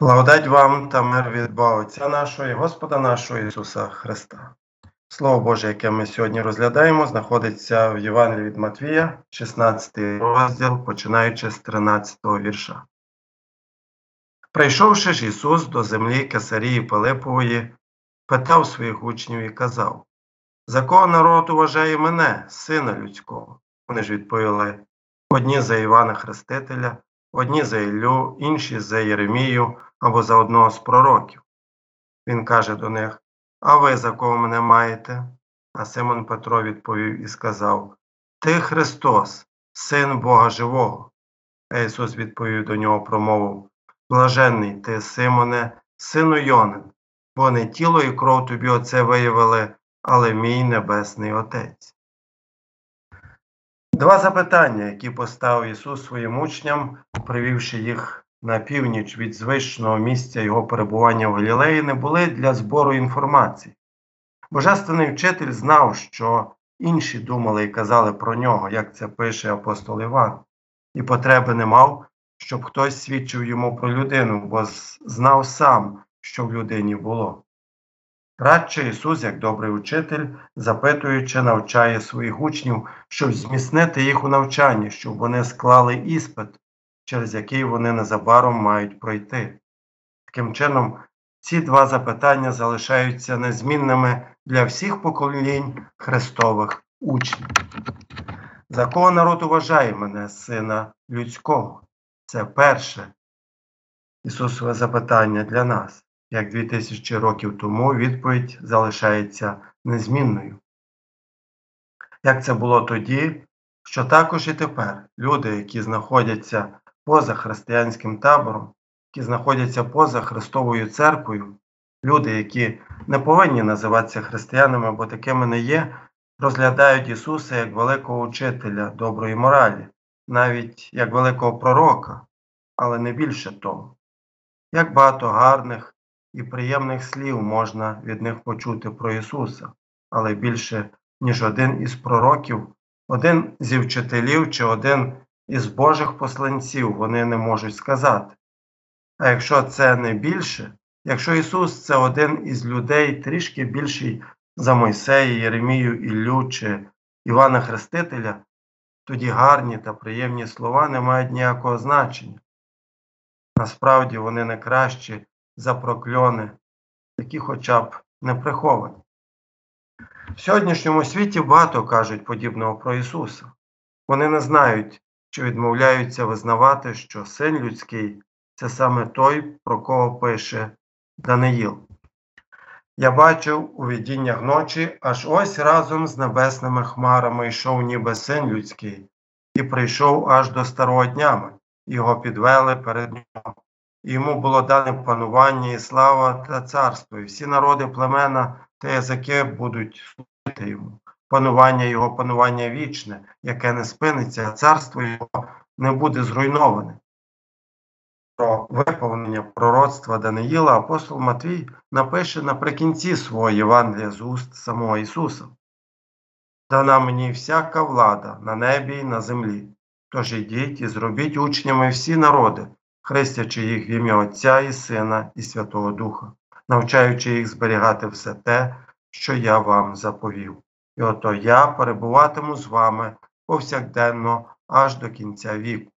Благодать вам та мир від Бога Отця нашого і Господа нашого Ісуса Христа. Слово Боже, яке ми сьогодні розглядаємо, знаходиться в Євангелії від Матвія, 16 розділ, починаючи з 13 вірша. Прийшовши ж Ісус до землі Кесарії Пилипової, питав своїх учнів і казав: За кого народ уважає мене, сина людського? Вони ж відповіли: одні за Івана Хрестителя, одні за Іллю, інші за Єремію або за одного з пророків. Він каже до них: А ви за кого мене маєте? А Симон Петро відповів і сказав: Ти Христос, Син Бога Живого. А Ісус відповів до нього промовив: Блаженний ти, Симоне, сину Йонин, бо не тіло і кров тобі оце виявили, але мій Небесний Отець. Два запитання, які поставив Ісус своїм учням, привівши їх на північ від звичного місця Його перебування в Галілеї, не були для збору інформації. Божественний вчитель знав, що інші думали і казали про нього, як це пише апостол Іван, і потреби не мав, щоб хтось свідчив йому про людину, бо знав сам, що в людині було. Радше Ісус, як добрий учитель, запитуючи, навчає своїх учнів, щоб зміцнити їх у навчанні, щоб вони склали іспит, через який вони незабаром мають пройти. Таким чином, ці два запитання залишаються незмінними для всіх поколінь Христових учнів. За кого народ уважає мене, сина людського? Це перше Ісусове запитання для нас як 2000 років тому, відповідь залишається незмінною. Як це було тоді, що також і тепер люди, які знаходяться поза християнським табором, які знаходяться поза Христовою церквою, люди, які не повинні називатися християнами, бо такими не є, розглядають Ісуса як великого учителя доброї моралі, навіть як великого пророка, але не більше того. Як багато гарних і приємних слів можна від них почути про Ісуса, але більше, ніж один із пророків, один зі вчителів чи один із Божих посланців вони не можуть сказати. А якщо це не більше, якщо Ісус це один із людей трішки більший за Мойсея, Єремію, Іллю чи Івана Хрестителя, тоді гарні та приємні слова не мають ніякого значення. Насправді вони не кращі за прокльони, які хоча б не приховані. В сьогоднішньому світі багато кажуть подібного про Ісуса. Вони не знають чи відмовляються визнавати, що син людський це саме той, про кого пише Даниїл. Я бачив у видіннях ночі, аж ось разом з небесними хмарами йшов ніби син людський, і прийшов аж до старого днями, його підвели перед нього йому було дане панування і слава та царство, і всі народи, племена та язики будуть служити йому. Панування його панування вічне, яке не спиниться, а царство його не буде зруйноване. Про виповнення пророцтва Даниїла апостол Матвій напише наприкінці свого Євангелія з уст самого Ісуса. Дана мені всяка влада на небі і на землі. Тож ідіть і зробіть учнями всі народи, хрестячи їх в ім'я Отця і Сина, і Святого Духа, навчаючи їх зберігати все те, що я вам заповів. І ото я перебуватиму з вами повсякденно аж до кінця віку.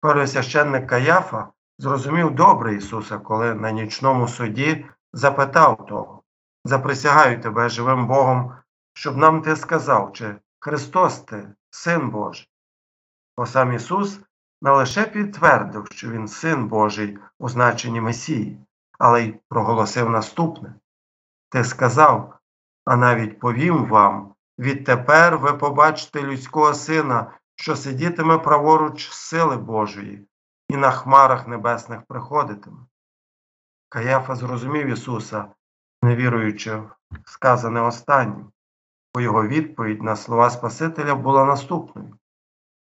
Пересвященник Каяфа зрозумів добре Ісуса, коли на нічному суді запитав того Заприсягаю тебе живим Богом, щоб нам ти сказав, чи Христос ти, Син Божий. Бо сам Ісус не лише підтвердив, що він син Божий у значенні Месії, але й проголосив наступне Ти сказав, а навіть повім вам відтепер ви побачите людського сина, що сидітиме праворуч сили Божої, і на хмарах небесних приходитиме. Каяфа зрозумів Ісуса, не віруючи в сказане останнім, бо його відповідь на слова Спасителя була наступною.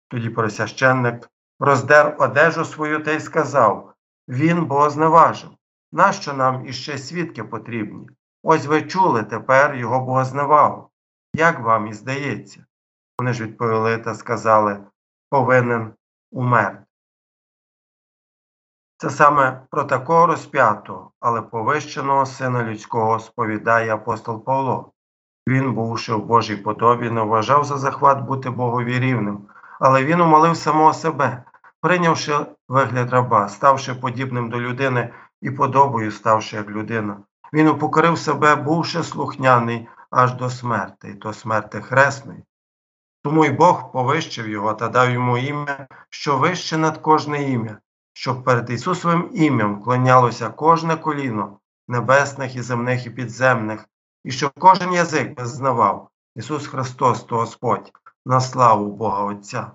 Тоді пересвященник роздер одежу свою та й сказав Він богозневажив. Нащо нам іще свідки потрібні? Ось ви чули тепер його богозневагу. Як вам і здається? Вони ж відповіли та сказали повинен умерти. Це саме про такого розп'ятого, але повищеного Сина Людського сповідає апостол Павло. Він, бувши в Божій подобі, не вважав за захват бути Богові рівним, але він умолив самого себе, прийнявши вигляд раба, ставши подібним до людини і подобою ставши як людина. Він упокорив себе, бувши слухняний аж до смерти, то смерти хресної. Тому й Бог повищив його та дав йому ім'я, що вище над кожне ім'я, щоб перед Ісусовим ім'ям вклонялося кожне коліно небесних і земних і підземних, і щоб кожен язик визнавав Ісус Христос то Господь на славу Бога Отця.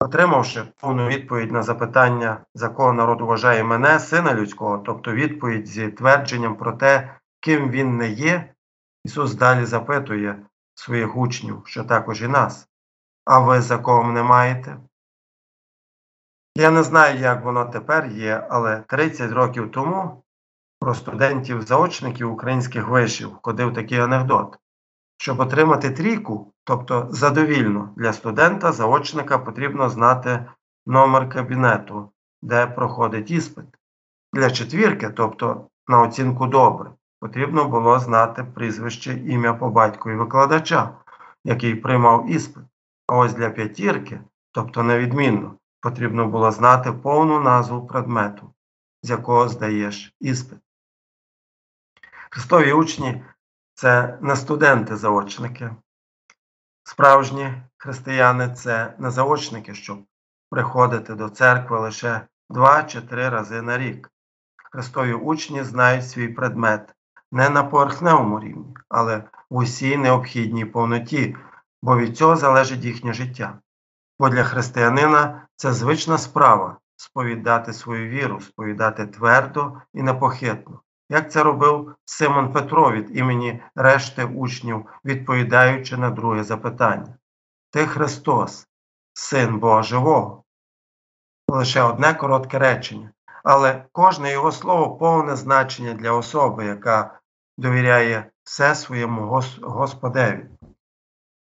Отримавши повну відповідь на запитання, за кого народ вважає мене, сина людського, тобто відповідь зі твердженням про те, ким він не є, Ісус далі запитує своїх учнів, що також і нас. А ви за кого мене маєте? Я не знаю, як воно тепер є, але 30 років тому про студентів-заочників українських вишів ходив такий анекдот. Щоб отримати трійку, тобто задовільно для студента-заочника потрібно знати номер кабінету, де проходить іспит. Для четвірки, тобто на оцінку добре, потрібно було знати прізвище ім'я по батькові викладача, який приймав іспит. А ось для п'ятірки, тобто невідмінно, потрібно було знати повну назву предмету, з якого здаєш іспит. Христові учні це не студенти-заочники. Справжні християни це не заочники, щоб приходити до церкви лише два чи три рази на рік. Христові учні знають свій предмет не на поверхневому рівні, але в усій необхідній повноті, бо від цього залежить їхнє життя. Бо для християнина це звична справа сповідати свою віру, сповідати твердо і непохитно, як це робив Симон Петро від імені решти учнів, відповідаючи на друге запитання. Ти Христос, Син Бога Живого. Лише одне коротке речення, але кожне його слово повне значення для особи, яка довіряє все своєму Господеві.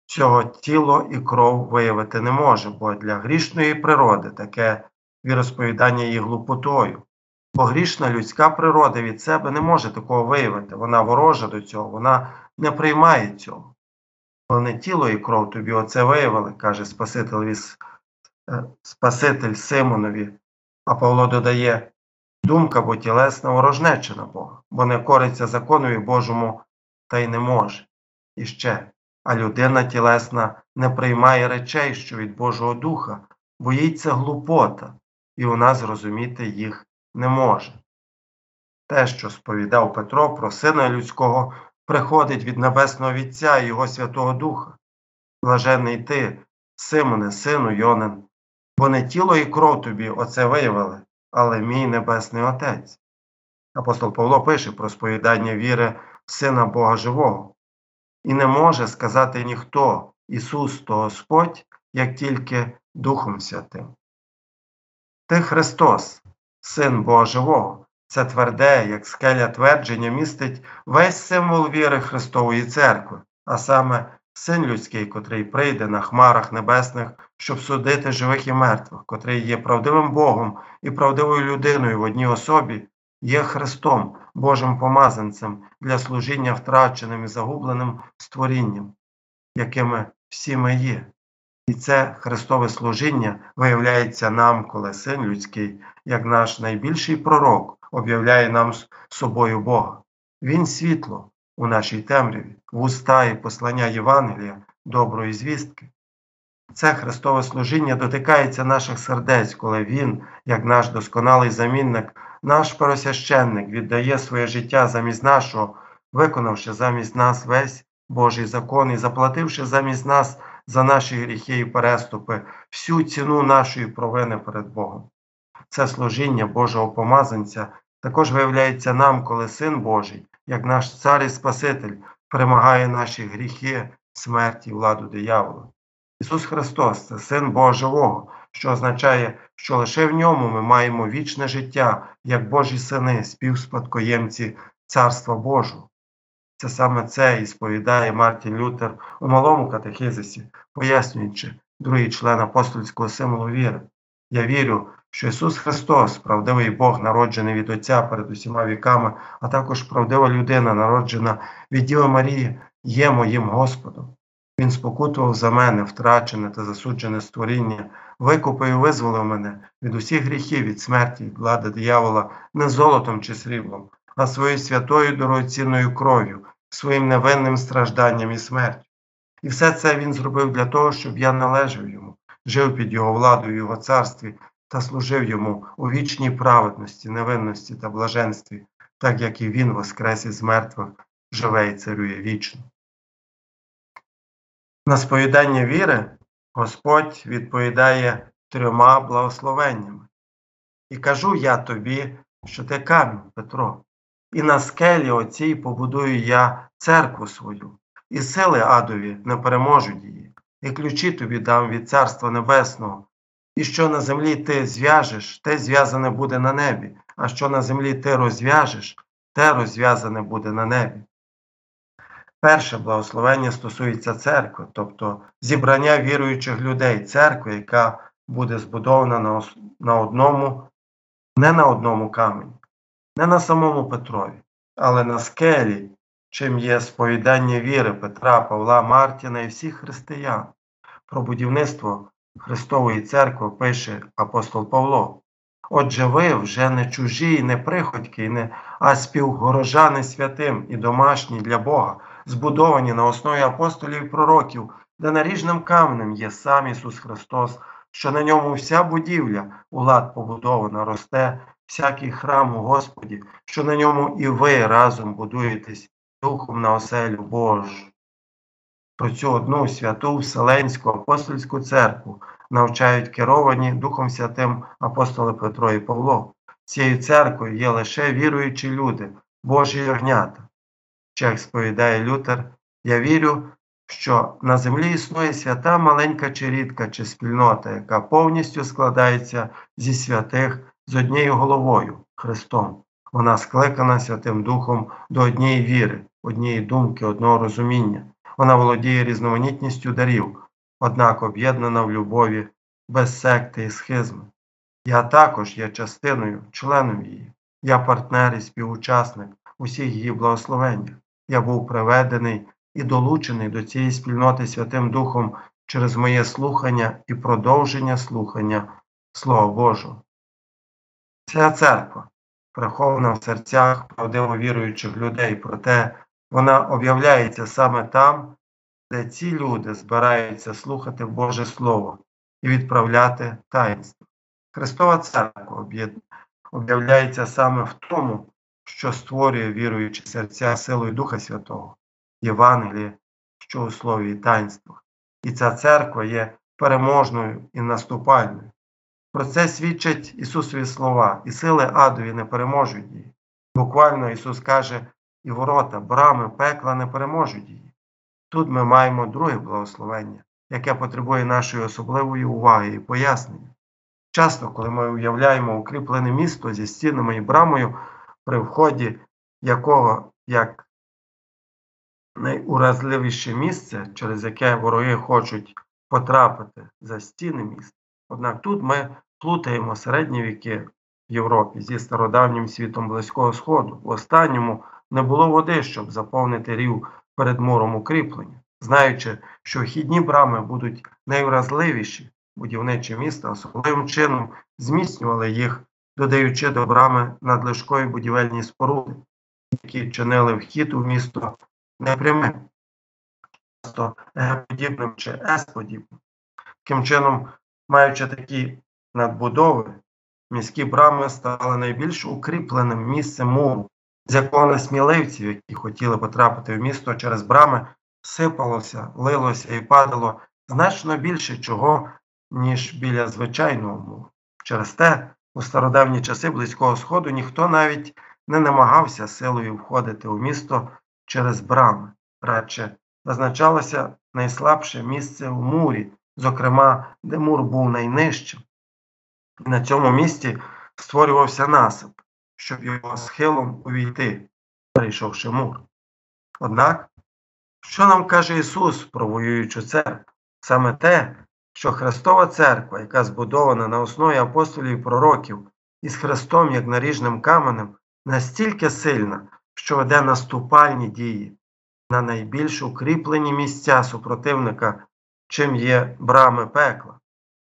Цього тіло і кров виявити не може, бо для грішної природи таке віросповідання є глупотою. Бо грішна людська природа від себе не може такого виявити, вона ворожа до цього, вона не приймає цього. Бо не тіло і кров тобі оце виявили, каже Спаситель, е, Спаситель Симонові, а Павло додає думка, бо тілесна ворожнеча на Бога, бо не кориться законові Божому та й не може. І ще, а людина тілесна не приймає речей, що від Божого Духа, боїться глупота, і вона зрозуміти їх не може. Те, що сповідав Петро про Сина Людського, приходить від Небесного Вітця і Його Святого Духа. Блажений ти, Симоне, сину Йонин, бо не тіло і кров тобі оце виявили, але мій Небесний Отець. Апостол Павло пише про сповідання віри в Сина Бога Живого. І не може сказати ніхто Ісус то Господь, як тільки Духом Святим. Ти Христос, Син Бога Живого, це тверде, як скеля твердження, містить весь символ віри Христової Церкви, а саме Син людський, котрий прийде на хмарах небесних, щоб судити живих і мертвих, котрий є правдивим Богом і правдивою людиною в одній особі, є Христом, Божим помазанцем для служіння втраченим і загубленим створінням, якими всі ми є. І це Христове служіння виявляється нам, коли Син людський, як наш найбільший пророк, об'являє нам собою Бога. Він світло у нашій темряві, вуста і послання Євангелія, доброї звістки. Це Христове служіння дотикається наших сердець, коли Він, як наш досконалий замінник, наш пересвященник, віддає своє життя замість нашого, виконавши замість нас весь Божий закон і заплативши замість нас за наші гріхи і переступи, всю ціну нашої провини перед Богом. Це служіння Божого помазанця також виявляється нам, коли Син Божий, як наш цар і Спаситель, перемагає наші гріхи, смерті і владу диявола. Ісус Христос це Син Бога Живого, що означає, що лише в ньому ми маємо вічне життя, як Божі сини, співспадкоємці Царства Божого. Це саме це і сповідає Мартін Лютер у малому катехизисі, пояснюючи другий член апостольського символу віри. Я вірю, що Ісус Христос, правдивий Бог, народжений від Отця перед усіма віками, а також правдива людина, народжена від Діви Марії, є моїм Господом. Він спокутував за мене втрачене та засуджене створіння, викупив і визволив мене від усіх гріхів, від смерті, від влади диявола, не золотом чи сріблом, а своєю святою дорогоцінною кров'ю, своїм невинним стражданням і смертю. І все це він зробив для того, щоб я належав йому, жив під його владою його царстві та служив йому у вічній праведності, невинності та блаженстві, так як і він воскрес із мертвих, живе і царює вічно. На сповідання віри Господь відповідає трьома благословеннями. І кажу я тобі, що ти камінь, Петро, і на скелі оцій побудую я церкву свою, і сили адові не переможуть її, і ключі тобі дам від Царства Небесного, і що на землі ти зв'яжеш, те зв'язане буде на небі, а що на землі ти розв'яжеш, те розв'язане буде на небі. Перше благословення стосується церкви, тобто зібрання віруючих людей, церкви, яка буде збудована на, одному, не на одному камені, не на самому Петрові, але на скелі, чим є сповідання віри Петра, Павла, Мартіна і всіх християн. Про будівництво Христової церкви пише апостол Павло. Отже, ви вже не чужі, і не приходьки, а співгорожани святим і домашні для Бога, збудовані на основі апостолів і пророків, де наріжним каменем є сам Ісус Христос, що на ньому вся будівля у лад побудована, росте, всякий храм у Господі, що на ньому і ви разом будуєтесь духом на оселю Божу. Про цю одну святу Вселенську апостольську церкву навчають керовані Духом Святим апостоли Петро і Павло. Цією церквою є лише віруючі люди, Божі ягнята. Чи як сповідає Лютер, я вірю, що на землі існує свята маленька чи рідка чи спільнота, яка повністю складається зі святих з однією головою Христом. Вона скликана Святим Духом до однієї віри, однієї думки, одного розуміння. Вона володіє різноманітністю дарів, однак об'єднана в любові, без секти і схизми. Я також є частиною, членом її. Я партнер і співучасник усіх її благословеннях. Я був приведений і долучений до цієї спільноти Святим Духом через моє слухання і продовження слухання Слова Божого. Ця церква, прихована в серцях правдиво віруючих людей, проте вона об'являється саме там, де ці люди збираються слухати Боже Слово і відправляти таїнство. Христова церква об'являється саме в тому, що створює віруючі серця силою Духа Святого, Євангеліє, що у слові і таїнствах. І ця церква є переможною і наступальною. Про це свідчать Ісусові слова, і сили адові не переможуть її. Буквально Ісус каже, і ворота, брами, пекла не переможуть її. Тут ми маємо друге благословення, яке потребує нашої особливої уваги і пояснення. Часто, коли ми уявляємо укріплене місто зі стінами і брамою, при вході якого як найуразливіше місце, через яке вороги хочуть потрапити за стіни міста. Однак тут ми плутаємо середні віки в Європі зі стародавнім світом Близького Сходу. В останньому не було води, щоб заповнити рів перед муром укріплення. Знаючи, що вхідні брами будуть найвразливіші, будівничі міста особливим чином зміцнювали їх, додаючи до брами надлишкові будівельні споруди, які чинили вхід у місто непрямим, часто Г-подібним чи С-подібним. Таким чином, маючи такі надбудови, міські брами стали найбільш укріпленим місцем муру, з якого несміливців, які хотіли потрапити в місто через брами, сипалося, лилося і падало значно більше чого, ніж біля звичайного муру. Через те, у стародавні часи Близького Сходу ніхто навіть не намагався силою входити у місто через брами, радше визначалося найслабше місце у мурі, зокрема, де мур був найнижчим. На цьому місці створювався насип, щоб його схилом увійти, перейшовши мур. Однак, що нам каже Ісус про воюючу церкву? Саме те, що Христова церква, яка збудована на основі апостолів і пророків, із Христом як наріжним каменем, настільки сильна, що веде наступальні дії на найбільш укріплені місця супротивника, чим є брами пекла.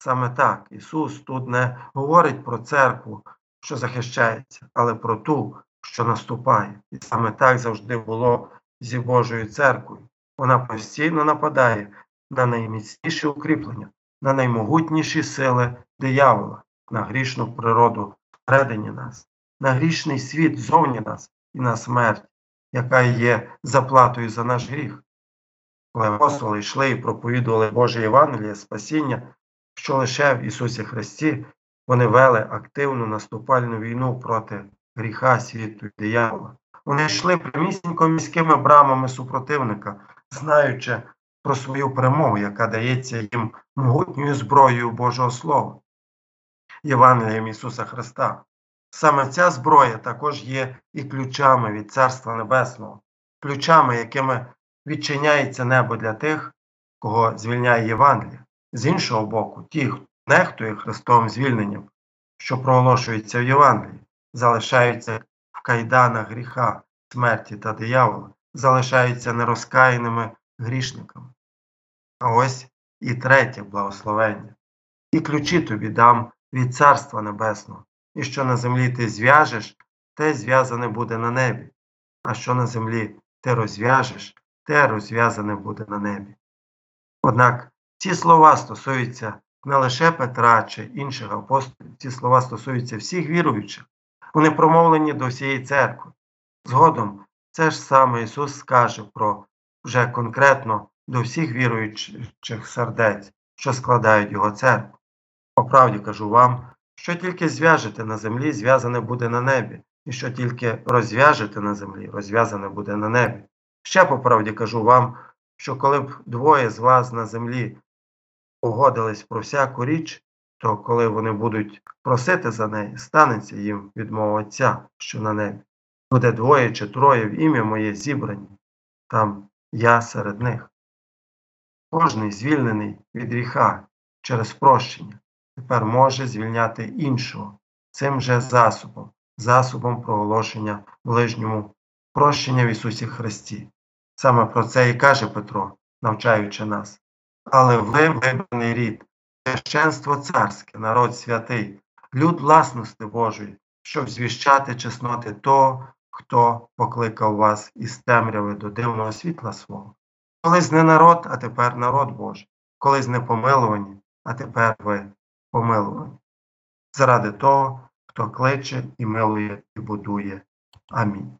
Саме так Ісус тут не говорить про церкву, що захищається, але про ту, що наступає. І саме так завжди було зі Божою церквою. Вона постійно нападає на найміцніші укріплення, на наймогутніші сили диявола, на грішну природу всередині нас, на грішний світ зовні нас і на смерть, яка є заплатою за наш гріх. Коли апостоли йшли і проповідували Боже Євангеліє, спасіння, що лише в Ісусі Христі, вони вели активну наступальну війну проти гріха світу і диявола. Вони йшли прямісінько міськими брамами супротивника, знаючи про свою перемогу, яка дається їм могутньою зброєю Божого Слова, Євангелієм Ісуса Христа. Саме ця зброя також є і ключами від Царства Небесного, ключами, якими відчиняється небо для тих, кого звільняє Євангелія. З іншого боку, ті, хто нехтує Христовим звільненням, що проголошується в Євангелії, залишаються в кайданах гріха, смерті та диявола, залишаються нерозкаяними грішниками. А ось і третє благословення. І ключі тобі дам від Царства Небесного, і що на землі ти зв'яжеш, те зв'язане буде на небі, а що на землі ти розв'яжеш, те розв'язане буде на небі. Однак ці слова стосуються не лише Петра чи інших апостолів, ці слова стосуються всіх віруючих, вони промовлені до всієї церкви. Згодом це ж саме Ісус скаже про вже конкретно до всіх віруючих сердець, що складають Його церкву. По правді кажу вам, що тільки зв'яжете на землі, зв'язане буде на небі, і що тільки розв'яжете на землі, розв'язане буде на небі. Ще по правді кажу вам, що коли б двоє з вас на землі погодились про всяку річ, то коли вони будуть просити за неї, станеться їм від мого Отця, що на небі. Буде двоє чи троє в ім'я моє зібрані, там я серед них. Кожний звільнений від гріха через прощення тепер може звільняти іншого цим же засобом, засобом проголошення ближньому прощення в Ісусі Христі. Саме про це і каже Петро, навчаючи нас. Але ви вибраний рід, священство царське, народ святий, люд власності Божої, щоб звіщати чесноти того, хто покликав вас із темряви до дивного світла свого. Колись не народ, а тепер народ Божий, колись не помилувані, а тепер ви помилувані. Заради того, хто кличе і милує і будує. Амінь.